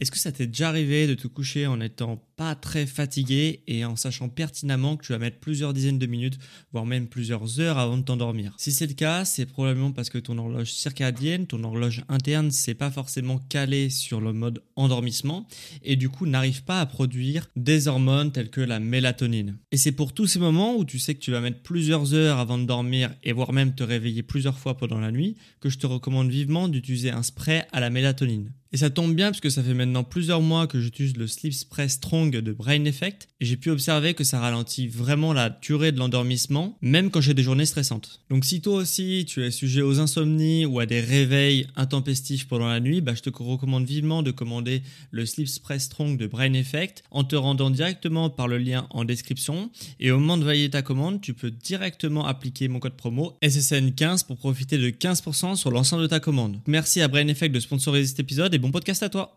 Est-ce que ça t'est déjà arrivé de te coucher en étant pas très fatigué et en sachant pertinemment que tu vas mettre plusieurs dizaines de minutes, voire même plusieurs heures avant de t'endormir? Si c'est le cas, c'est probablement parce que ton horloge circadienne, ton horloge interne, c'est pas forcément calé sur le mode endormissement et du coup n'arrive pas à produire des hormones telles que la mélatonine. Et c'est pour tous ces moments où tu sais que tu vas mettre plusieurs heures avant de dormir et voire même te réveiller plusieurs fois pendant la nuit que je te recommande vivement d'utiliser un spray à la mélatonine. Et ça tombe bien parce que ça fait maintenant plusieurs mois que j'utilise le Sleep Spray Strong de Brain Effect et j'ai pu observer que ça ralentit vraiment la durée de l'endormissement, même quand j'ai des journées stressantes. Donc si toi aussi tu es sujet aux insomnies ou à des réveils intempestifs pendant la nuit, bah, je te recommande vivement de commander le Sleep Spray Strong de Brain Effect en te rendant directement par le lien en description et au moment de valider ta commande, tu peux directement appliquer mon code promo SSN15 pour profiter de 15% sur l'ensemble de ta commande. Merci à Brain Effect de sponsoriser cet épisode et bon podcast à toi.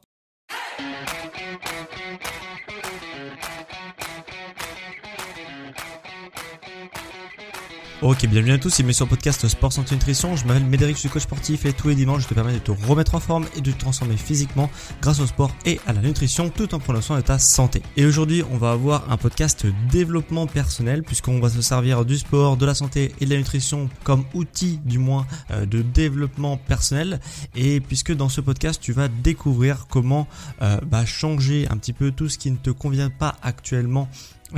Ok, bienvenue à tous, c'est sur le podcast Sport Santé Nutrition. Je m'appelle Médéric, je suis coach sportif et tous les dimanches je te permets de te remettre en forme et de te transformer physiquement grâce au sport et à la nutrition tout en prenant soin de ta santé. Et aujourd'hui, on va avoir un podcast développement personnel puisqu'on va se servir du sport, de la santé et de la nutrition comme outil du moins euh, de développement personnel. Et puisque dans ce podcast, tu vas découvrir comment euh, bah, changer un petit peu tout ce qui ne te convient pas actuellement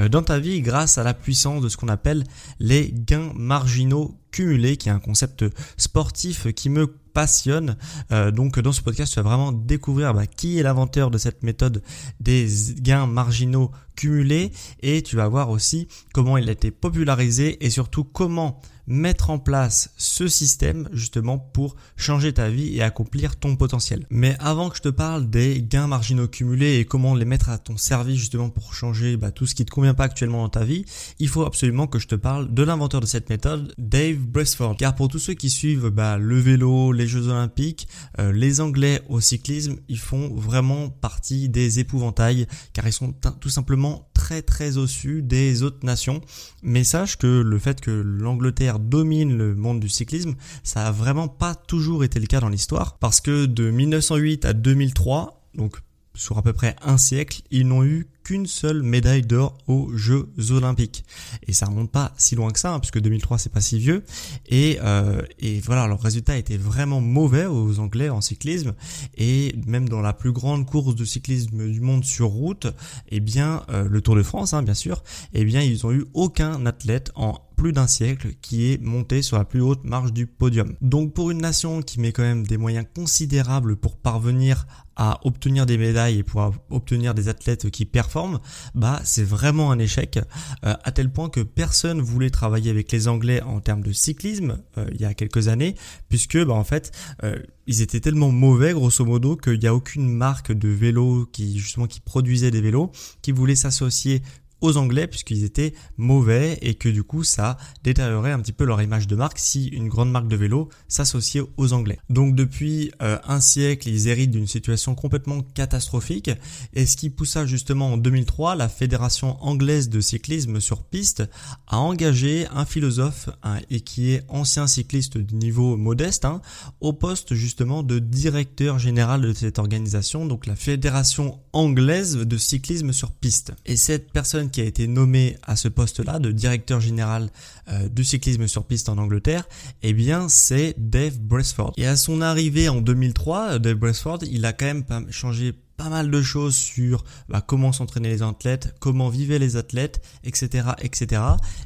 dans ta vie grâce à la puissance de ce qu'on appelle les gains marginaux cumulés, qui est un concept sportif qui me passionne. Euh, donc dans ce podcast, tu vas vraiment découvrir bah, qui est l'inventeur de cette méthode des gains marginaux cumulés et tu vas voir aussi comment il a été popularisé et surtout comment mettre en place ce système justement pour changer ta vie et accomplir ton potentiel. Mais avant que je te parle des gains marginaux cumulés et comment les mettre à ton service justement pour changer bah, tout ce qui te convient pas actuellement dans ta vie, il faut absolument que je te parle de l'inventeur de cette méthode, Dave Brailsford. Car pour tous ceux qui suivent bah, le vélo, les Jeux Olympiques, euh, les Anglais au cyclisme, ils font vraiment partie des épouvantails car ils sont tout simplement très très au-dessus des autres nations. Mais sache que le fait que l'Angleterre domine le monde du cyclisme, ça a vraiment pas toujours été le cas dans l'histoire. Parce que de 1908 à 2003, donc sur à peu près un siècle, ils n'ont eu qu'une seule médaille d'or aux Jeux Olympiques. Et ça remonte pas si loin que ça, hein, puisque 2003 c'est pas si vieux. Et, euh, et voilà, leur résultat était vraiment mauvais aux Anglais en cyclisme. Et même dans la plus grande course de cyclisme du monde sur route, eh bien euh, le Tour de France, hein, bien sûr, eh bien ils ont eu aucun athlète en plus d'un siècle qui est monté sur la plus haute marge du podium. Donc pour une nation qui met quand même des moyens considérables pour parvenir à obtenir des médailles et pour obtenir des athlètes qui performent, bah c'est vraiment un échec euh, à tel point que personne voulait travailler avec les Anglais en termes de cyclisme euh, il y a quelques années puisque bah en fait euh, ils étaient tellement mauvais grosso modo qu'il n'y a aucune marque de vélo qui justement qui produisait des vélos qui voulait s'associer aux Anglais puisqu'ils étaient mauvais et que du coup ça détériorait un petit peu leur image de marque si une grande marque de vélo s'associait aux Anglais. Donc depuis euh, un siècle, ils héritent d'une situation complètement catastrophique et ce qui poussa justement en 2003 la Fédération anglaise de cyclisme sur piste à engager un philosophe et qui est ancien cycliste de niveau modeste hein, au poste justement de directeur général de cette organisation, donc la Fédération anglaise de cyclisme sur piste. Et cette personne qui a été nommé à ce poste-là de directeur général euh, du cyclisme sur piste en Angleterre, eh bien c'est Dave Brailsford. Et à son arrivée en 2003, Dave Brailsford, il a quand même changé pas mal de choses sur bah, comment s'entraîner les athlètes, comment vivaient les athlètes, etc., etc.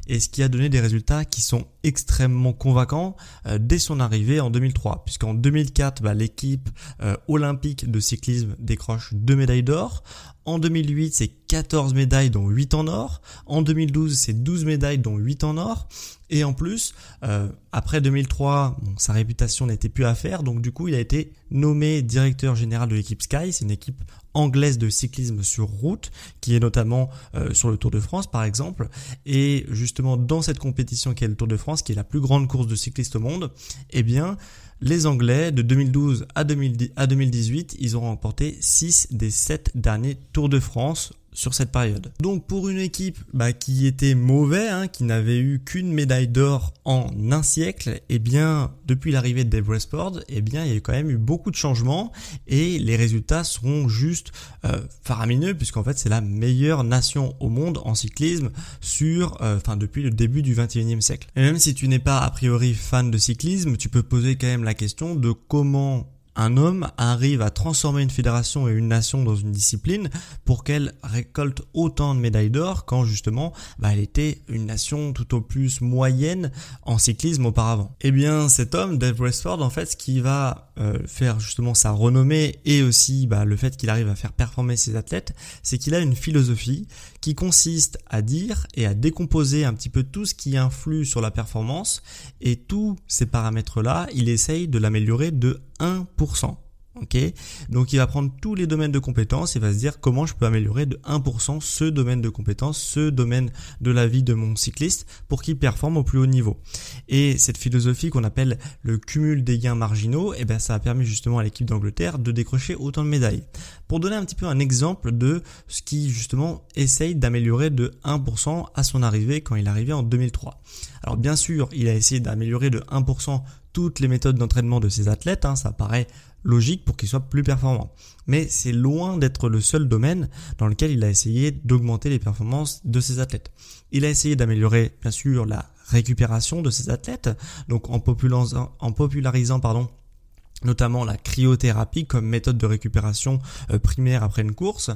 Et ce qui a donné des résultats qui sont extrêmement convaincants euh, dès son arrivée en 2003, puisqu'en 2004, bah, l'équipe euh, olympique de cyclisme décroche deux médailles d'or. En 2008, c'est 14 médailles dont 8 en or. En 2012, c'est 12 médailles dont 8 en or. Et en plus, euh, après 2003, sa réputation n'était plus à faire, donc du coup, il a été nommé directeur général de l'équipe Sky. C'est une équipe anglaise de cyclisme sur route, qui est notamment euh, sur le Tour de France par exemple. Et justement, dans cette compétition qui est le Tour de France, qui est la plus grande course de cyclistes au monde, eh bien, les Anglais, de 2012 à, 2018, ils ont remporté 6 des 7 derniers Tours de France sur cette période. Donc pour une équipe bah, qui était mauvais, hein, qui n'avait eu qu'une médaille d'or en un siècle, eh bien depuis l'arrivée de Dave Westford, eh bien il y a quand même eu beaucoup de changements et les résultats sont juste euh, faramineux puisqu'en fait c'est la meilleure nation au monde en cyclisme sur, euh, enfin depuis le début du 21e siècle. Et même si tu n'es pas a priori fan de cyclisme, tu peux poser quand même la question de comment un homme arrive à transformer une fédération et une nation dans une discipline pour qu'elle récolte autant de médailles d'or quand justement bah, elle était une nation tout au plus moyenne en cyclisme auparavant. Eh bien cet homme, Dave Westford, en fait ce qui va euh, faire justement sa renommée et aussi bah, le fait qu'il arrive à faire performer ses athlètes, c'est qu'il a une philosophie qui consiste à dire et à décomposer un petit peu tout ce qui influe sur la performance et tous ces paramètres-là, il essaye de l'améliorer de 1%. Ok, donc il va prendre tous les domaines de compétences et va se dire comment je peux améliorer de 1% ce domaine de compétences, ce domaine de la vie de mon cycliste pour qu'il performe au plus haut niveau. Et cette philosophie qu'on appelle le cumul des gains marginaux, eh ben ça a permis justement à l'équipe d'Angleterre de décrocher autant de médailles. Pour donner un petit peu un exemple de ce qui justement essaye d'améliorer de 1% à son arrivée quand il arrivé en 2003. Alors bien sûr, il a essayé d'améliorer de 1% toutes les méthodes d'entraînement de ses athlètes, hein, ça paraît logique pour qu'ils soient plus performants. Mais c'est loin d'être le seul domaine dans lequel il a essayé d'augmenter les performances de ses athlètes. Il a essayé d'améliorer bien sûr la récupération de ses athlètes, donc en popularisant, pardon, notamment la cryothérapie comme méthode de récupération euh, primaire après une course.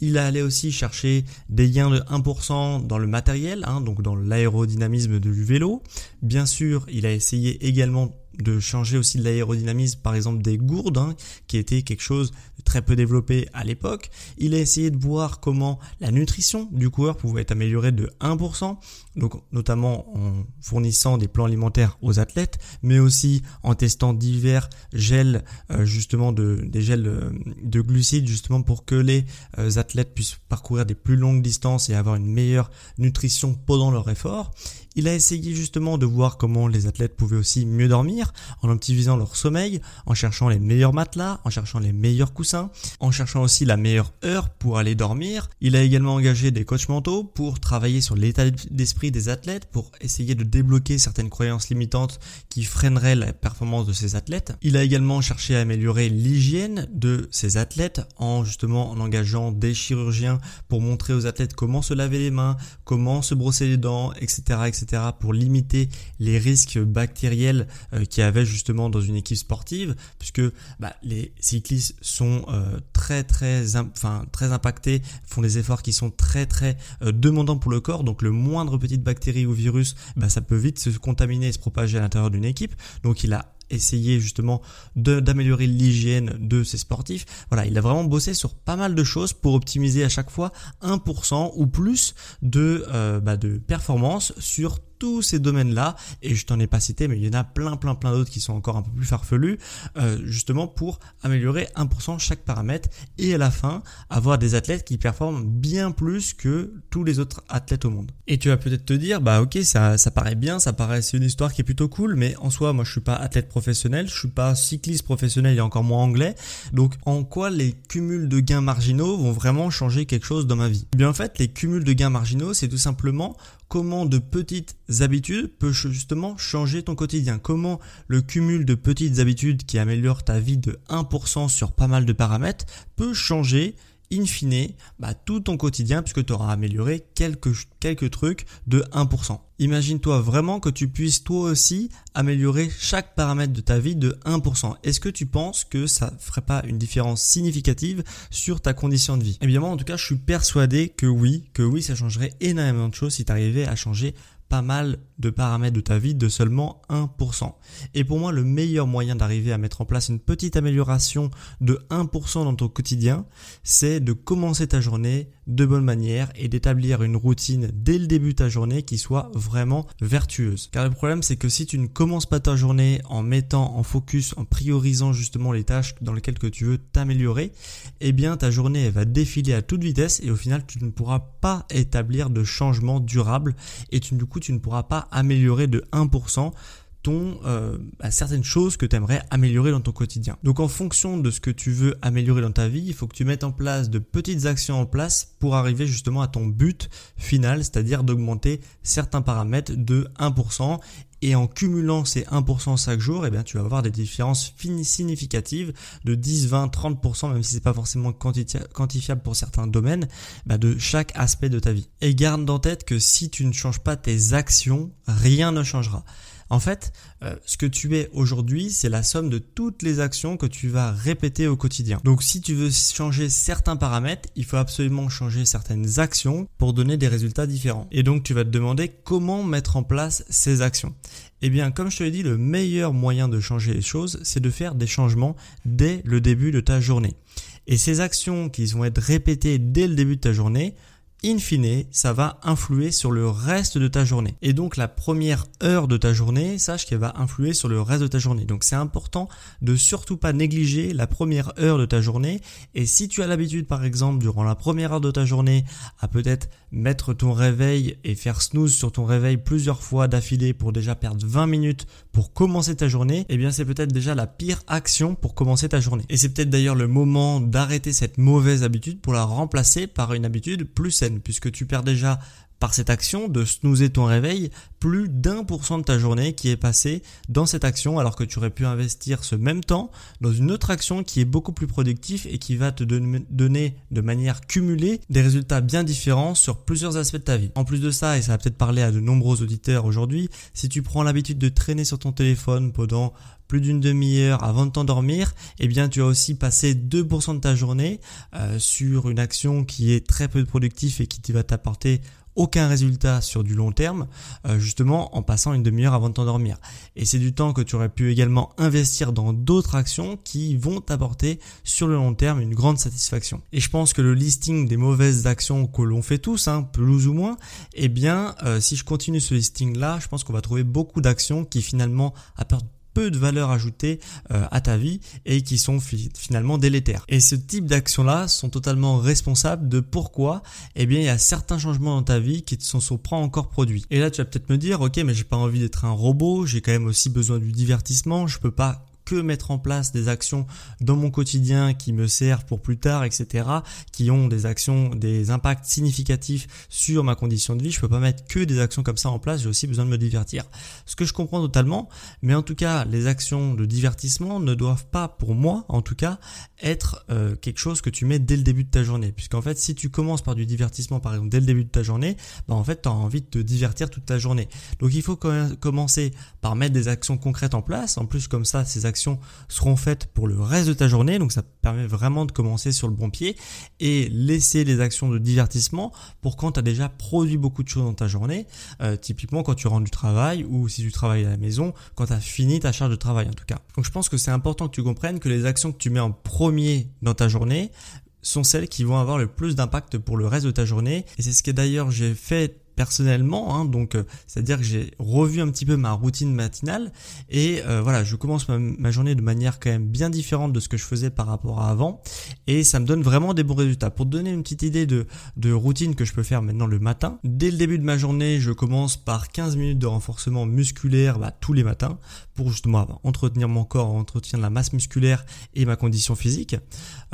Il allait aussi chercher des gains de 1% dans le matériel, hein, donc dans l'aérodynamisme du vélo. Bien sûr, il a essayé également de changer aussi de l'aérodynamisme, par exemple des gourdes, hein, qui était quelque chose de très peu développé à l'époque. Il a essayé de voir comment la nutrition du coureur pouvait être améliorée de 1%, donc notamment en fournissant des plans alimentaires aux athlètes, mais aussi en testant divers gels, euh, justement de, des gels euh, de glucides, justement pour que les euh, athlètes puissent parcourir des plus longues distances et avoir une meilleure nutrition pendant leur effort. Il a essayé justement de voir comment les athlètes pouvaient aussi mieux dormir en optimisant leur sommeil, en cherchant les meilleurs matelas, en cherchant les meilleurs coussins, en cherchant aussi la meilleure heure pour aller dormir. Il a également engagé des coachs mentaux pour travailler sur l'état d'esprit des athlètes, pour essayer de débloquer certaines croyances limitantes qui freineraient la performance de ces athlètes. Il a également cherché à améliorer l'hygiène de ces athlètes en justement en engageant des chirurgiens pour montrer aux athlètes comment se laver les mains, comment se brosser les dents, etc. etc pour limiter les risques bactériels euh, qu'il y avait justement dans une équipe sportive, puisque bah, les cyclistes sont euh, très très enfin très impactés, font des efforts qui sont très très euh, demandants pour le corps, donc le moindre petite bactérie ou virus, bah, ça peut vite se contaminer et se propager à l'intérieur d'une équipe. Donc il a essayer justement d'améliorer l'hygiène de ses sportifs. Voilà, il a vraiment bossé sur pas mal de choses pour optimiser à chaque fois 1% ou plus de, euh, bah de performance sur tous ces domaines-là, et je t'en ai pas cité, mais il y en a plein, plein, plein d'autres qui sont encore un peu plus farfelus, euh, justement pour améliorer 1% chaque paramètre, et à la fin, avoir des athlètes qui performent bien plus que tous les autres athlètes au monde. Et tu vas peut-être te dire, bah ok, ça, ça paraît bien, ça paraît, c'est une histoire qui est plutôt cool, mais en soi, moi je suis pas athlète professionnel, je suis pas cycliste professionnel et encore moins anglais. Donc en quoi les cumuls de gains marginaux vont vraiment changer quelque chose dans ma vie? Eh Bien en fait, les cumuls de gains marginaux, c'est tout simplement comment de petites habitudes peuvent justement changer ton quotidien? Comment le cumul de petites habitudes qui améliorent ta vie de 1% sur pas mal de paramètres peut changer in fine, bah, tout ton quotidien puisque tu auras amélioré quelques, quelques trucs de 1%. Imagine-toi vraiment que tu puisses toi aussi améliorer chaque paramètre de ta vie de 1%. Est-ce que tu penses que ça ferait pas une différence significative sur ta condition de vie? Évidemment, en tout cas, je suis persuadé que oui, que oui, ça changerait énormément de choses si tu arrivais à changer pas mal de paramètres de ta vie de seulement 1%. Et pour moi, le meilleur moyen d'arriver à mettre en place une petite amélioration de 1% dans ton quotidien, c'est de commencer ta journée de bonne manière et d'établir une routine dès le début de ta journée qui soit vraiment vertueuse. Car le problème, c'est que si tu ne commences pas ta journée en mettant en focus, en priorisant justement les tâches dans lesquelles que tu veux t'améliorer, eh bien ta journée va défiler à toute vitesse et au final, tu ne pourras pas établir de changement durable et du coup, tu ne pourras pas améliorer de 1% euh, à certaines choses que tu aimerais améliorer dans ton quotidien. Donc en fonction de ce que tu veux améliorer dans ta vie, il faut que tu mettes en place de petites actions en place pour arriver justement à ton but final, c'est-à-dire d'augmenter certains paramètres de 1% et en cumulant ces 1% chaque jour, eh bien, tu vas avoir des différences significatives de 10, 20, 30%, même si c'est pas forcément quantifiable pour certains domaines, bah, de chaque aspect de ta vie. Et garde en tête que si tu ne changes pas tes actions, rien ne changera. En fait, euh, ce que tu es aujourd'hui, c'est la somme de toutes les actions que tu vas répéter au quotidien. Donc si tu veux changer certains paramètres, il faut absolument changer certaines actions pour donner des résultats différents. Et donc tu vas te demander comment mettre en place ces actions. Eh bien, comme je te l'ai dit, le meilleur moyen de changer les choses, c'est de faire des changements dès le début de ta journée. Et ces actions qui vont être répétées dès le début de ta journée, in fine, ça va influer sur le reste de ta journée. Et donc la première heure de ta journée, sache qu'elle va influer sur le reste de ta journée. Donc c'est important de surtout pas négliger la première heure de ta journée. Et si tu as l'habitude, par exemple, durant la première heure de ta journée, à peut-être mettre ton réveil et faire snooze sur ton réveil plusieurs fois d'affilée pour déjà perdre 20 minutes pour commencer ta journée, eh bien c'est peut-être déjà la pire action pour commencer ta journée. Et c'est peut-être d'ailleurs le moment d'arrêter cette mauvaise habitude pour la remplacer par une habitude plus saine puisque tu perds déjà par cette action de snoozer ton réveil plus d'un pour cent de ta journée qui est passée dans cette action alors que tu aurais pu investir ce même temps dans une autre action qui est beaucoup plus productive et qui va te donner de manière cumulée des résultats bien différents sur plusieurs aspects de ta vie. En plus de ça, et ça va peut-être parler à de nombreux auditeurs aujourd'hui, si tu prends l'habitude de traîner sur ton téléphone pendant plus d'une demi-heure avant de t'endormir, eh bien tu as aussi passé 2% de ta journée euh, sur une action qui est très peu productive et qui va t'apporter aucun résultat sur du long terme, euh, justement en passant une demi-heure avant de t'endormir. Et c'est du temps que tu aurais pu également investir dans d'autres actions qui vont t'apporter sur le long terme une grande satisfaction. Et je pense que le listing des mauvaises actions que l'on fait tous, hein, plus ou moins, eh bien, euh, si je continue ce listing là, je pense qu'on va trouver beaucoup d'actions qui finalement apportent peu de valeur ajoutée euh, à ta vie et qui sont finalement délétères. Et ce type d'actions-là sont totalement responsables de pourquoi, eh bien, il y a certains changements dans ta vie qui ne sont encore produits. Et là, tu vas peut-être me dire, ok, mais j'ai pas envie d'être un robot, j'ai quand même aussi besoin du divertissement, je peux pas que mettre en place des actions dans mon quotidien qui me servent pour plus tard, etc., qui ont des actions, des impacts significatifs sur ma condition de vie. Je peux pas mettre que des actions comme ça en place. J'ai aussi besoin de me divertir. Ce que je comprends totalement, mais en tout cas, les actions de divertissement ne doivent pas, pour moi, en tout cas, être euh, quelque chose que tu mets dès le début de ta journée. Puisqu'en fait, si tu commences par du divertissement, par exemple, dès le début de ta journée, bah en fait, tu as envie de te divertir toute ta journée. Donc, il faut commencer par mettre des actions concrètes en place. En plus, comme ça, ces actions seront faites pour le reste de ta journée, donc ça permet vraiment de commencer sur le bon pied et laisser les actions de divertissement pour quand tu as déjà produit beaucoup de choses dans ta journée, euh, typiquement quand tu rentres du travail ou si tu travailles à la maison, quand tu as fini ta charge de travail en tout cas. Donc je pense que c'est important que tu comprennes que les actions que tu mets en premier dans ta journée sont celles qui vont avoir le plus d'impact pour le reste de ta journée. Et c'est ce que d'ailleurs j'ai fait personnellement. Hein, donc, euh, c'est-à-dire que j'ai revu un petit peu ma routine matinale et euh, voilà, je commence ma, journée de manière quand même bien différente de ce que je faisais par rapport à avant et ça me donne vraiment des bons résultats. Pour te donner une petite idée de, routine que je peux faire maintenant le matin, dès le début de ma journée, je commence par 15 minutes de renforcement musculaire bah, tous les matins pour justement entretenir mon corps, entretenir la masse musculaire et ma condition physique.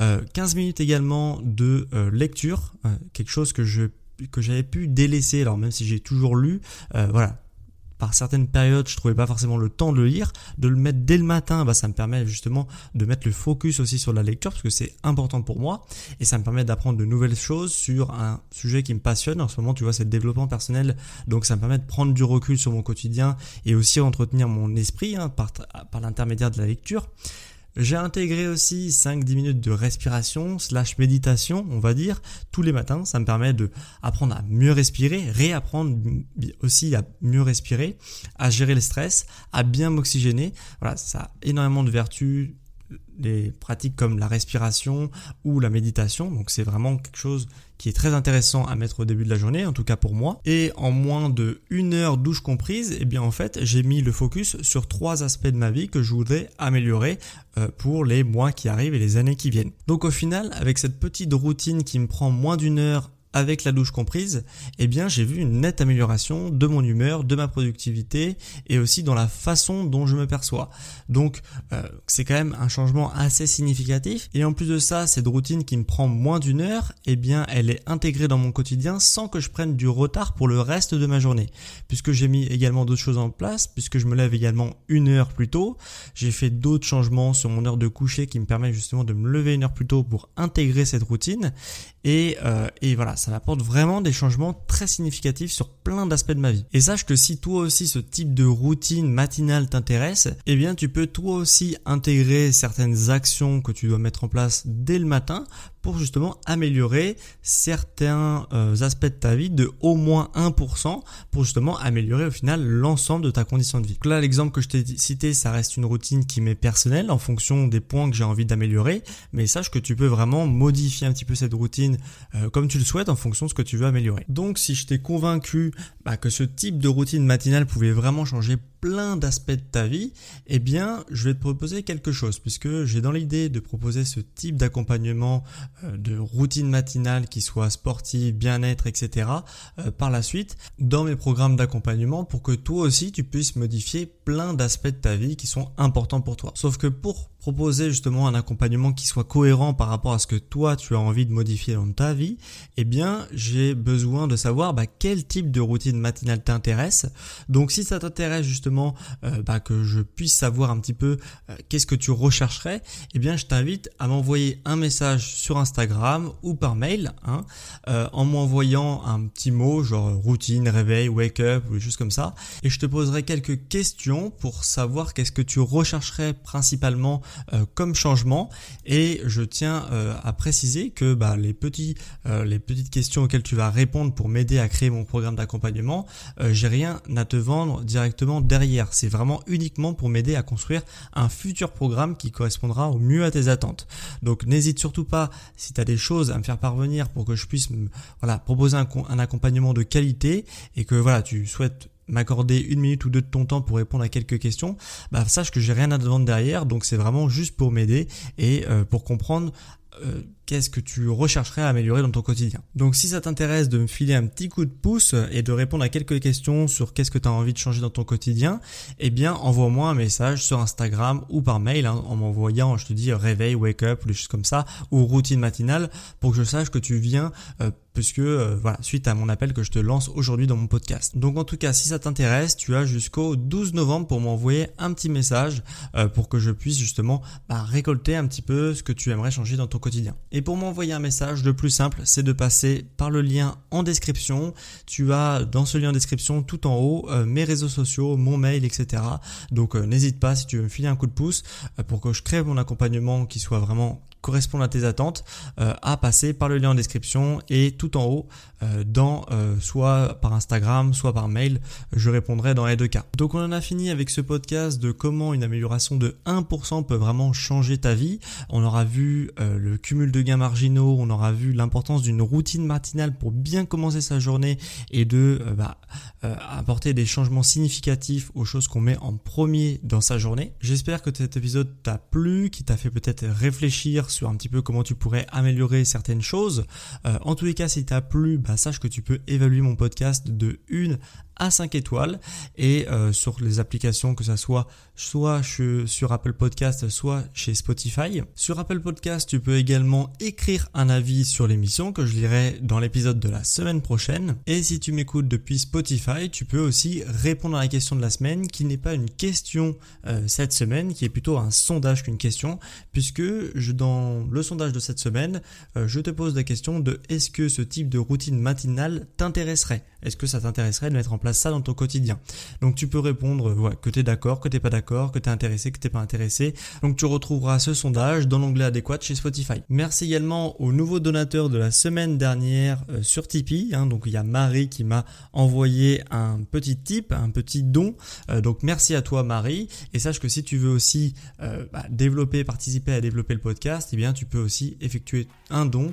Euh, 15 minutes également de euh, lecture, quelque chose que je que j'avais pu délaisser. Alors même si j'ai toujours lu, euh, voilà, par certaines périodes, je trouvais pas forcément le temps de le lire, de le mettre dès le matin, bah, ça me permet justement de mettre le focus aussi sur la lecture parce que c'est important pour moi et ça me permet d'apprendre de nouvelles choses sur un sujet qui me passionne. En ce moment, tu vois, c'est le développement personnel, donc ça me permet de prendre du recul sur mon quotidien et aussi entretenir mon esprit hein, par, par l'intermédiaire de la lecture. J'ai intégré aussi 5-10 minutes de respiration slash méditation, on va dire, tous les matins. Ça me permet de apprendre à mieux respirer, réapprendre aussi à mieux respirer, à gérer le stress, à bien m'oxygéner. Voilà, ça a énormément de vertus des pratiques comme la respiration ou la méditation. Donc c'est vraiment quelque chose qui est très intéressant à mettre au début de la journée, en tout cas pour moi. Et en moins de une heure douche comprise, eh bien en fait j'ai mis le focus sur trois aspects de ma vie que je voudrais améliorer euh, pour les mois qui arrivent et les années qui viennent. Donc au final, avec cette petite routine qui me prend moins d'une heure avec la douche comprise, eh bien j'ai vu une nette amélioration de mon humeur, de ma productivité et aussi dans la façon dont je me perçois. Donc euh, c'est quand même un changement assez significatif et en plus de ça, cette routine qui me prend moins d'une heure, eh bien elle est intégrée dans mon quotidien sans que je prenne du retard pour le reste de ma journée. Puisque j'ai mis également d'autres choses en place, puisque je me lève également une heure plus tôt, j'ai fait d'autres changements sur mon heure de coucher qui me permet justement de me lever une heure plus tôt pour intégrer cette routine et, euh, et voilà, ça m'apporte vraiment des changements très significatifs sur plein d'aspects de ma vie. Et sache que si toi aussi ce type de routine matinale t'intéresse, eh bien tu peux toi aussi intégrer certaines actions que tu dois mettre en place dès le matin pour justement améliorer certains euh, aspects de ta vie de au moins 1% pour justement améliorer au final l'ensemble de ta condition de vie. Donc là, l'exemple que je t'ai cité, ça reste une routine qui m'est personnelle en fonction des points que j'ai envie d'améliorer, mais sache que tu peux vraiment modifier un petit peu cette routine euh, comme tu le souhaites en fonction de ce que tu veux améliorer. Donc si je t'ai convaincu bah, que ce type de routine matinale pouvait vraiment changer plein d'aspects de ta vie, eh bien, je vais te proposer quelque chose puisque j'ai dans l'idée de proposer ce type d'accompagnement euh, de routine matinale qui soit sportive, bien-être, etc. Euh, par la suite dans mes programmes d'accompagnement pour que toi aussi tu puisses modifier plein d'aspects de ta vie qui sont importants pour toi. Sauf que pour proposer justement un accompagnement qui soit cohérent par rapport à ce que toi tu as envie de modifier dans ta vie, eh bien j'ai besoin de savoir bah, quel type de routine matinale t'intéresse. Donc si ça t'intéresse justement euh, bah, que je puisse savoir un petit peu euh, qu'est-ce que tu rechercherais, eh bien je t'invite à m'envoyer un message sur Instagram ou par mail hein, euh, en m'envoyant un petit mot genre routine, réveil, wake up ou des choses comme ça. Et je te poserai quelques questions pour savoir qu'est-ce que tu rechercherais principalement euh, comme changement. Et je tiens euh, à préciser que bah, euh, les petites questions auxquelles tu vas répondre pour m'aider à créer mon programme d'accompagnement, j'ai rien à te vendre directement derrière. C'est vraiment uniquement pour m'aider à construire un futur programme qui correspondra au mieux à tes attentes. Donc n'hésite surtout pas, si tu as des choses à me faire parvenir pour que je puisse voilà, proposer un, un accompagnement de qualité et que voilà, tu souhaites m'accorder une minute ou deux de ton temps pour répondre à quelques questions, bah sache que j'ai rien à te vendre derrière, donc c'est vraiment juste pour m'aider et euh, pour comprendre euh, qu'est-ce que tu rechercherais à améliorer dans ton quotidien. Donc si ça t'intéresse de me filer un petit coup de pouce et de répondre à quelques questions sur qu'est-ce que tu as envie de changer dans ton quotidien, eh bien envoie-moi un message sur Instagram ou par mail hein, en m'envoyant, je te dis, réveil, wake up ou des choses comme ça, ou routine matinale pour que je sache que tu viens euh, puisque euh, voilà, suite à mon appel que je te lance aujourd'hui dans mon podcast. Donc en tout cas, si ça t'intéresse, tu as jusqu'au 12 novembre pour m'envoyer un petit message euh, pour que je puisse justement bah, récolter un petit peu ce que tu aimerais changer dans ton quotidien. Et pour m'envoyer un message, le plus simple, c'est de passer par le lien en description. Tu as dans ce lien en description tout en haut euh, mes réseaux sociaux, mon mail, etc. Donc n'hésite pas si tu veux me filer un coup de pouce pour que je crée mon accompagnement qui soit vraiment correspondent à tes attentes euh, à passer par le lien en description et tout en haut euh, dans euh, soit par Instagram soit par mail je répondrai dans les deux cas. Donc on en a fini avec ce podcast de comment une amélioration de 1% peut vraiment changer ta vie. On aura vu le cumul de gains marginaux on aura vu l'importance d'une routine matinale pour bien commencer sa journée et de bah, apporter des changements significatifs aux choses qu'on met en premier dans sa journée. J'espère que cet épisode t'a plu qui t'a fait peut-être réfléchir sur un petit peu comment tu pourrais améliorer certaines choses. Euh, en tous les cas, si t'as plu, bah, sache que tu peux évaluer mon podcast de 1 à 5 étoiles et euh, sur les applications que ça soit soit sur Apple Podcast soit chez Spotify. Sur Apple Podcast, tu peux également écrire un avis sur l'émission que je lirai dans l'épisode de la semaine prochaine. Et si tu m'écoutes depuis Spotify, tu peux aussi répondre à la question de la semaine qui n'est pas une question euh, cette semaine, qui est plutôt un sondage qu'une question, puisque je, dans le sondage de cette semaine, euh, je te pose la question de est-ce que ce type de routine matinale t'intéresserait? Est-ce que ça t'intéresserait de mettre en place ça dans ton quotidien. Donc tu peux répondre ouais, que tu es d'accord, que tu pas d'accord, que tu es intéressé, que tu pas intéressé. Donc tu retrouveras ce sondage dans l'onglet adéquat chez Spotify. Merci également aux nouveaux donateurs de la semaine dernière euh, sur Tipeee. Hein. donc il y a Marie qui m'a envoyé un petit tip, un petit don. Euh, donc merci à toi Marie. Et sache que si tu veux aussi euh, bah, développer, participer à développer le podcast, eh bien tu peux aussi effectuer un don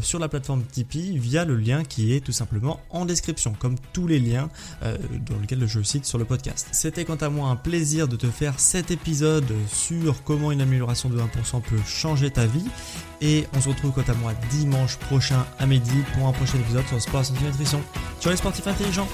sur la plateforme Tipeee via le lien qui est tout simplement en description. Comme tous les liens euh, dans lequel je cite sur le podcast. C'était quant à moi un plaisir de te faire cet épisode sur comment une amélioration de 1% peut changer ta vie. Et on se retrouve quant à moi dimanche prochain à midi pour un prochain épisode sur Sport Santé Nutrition. Ciao les sportifs intelligents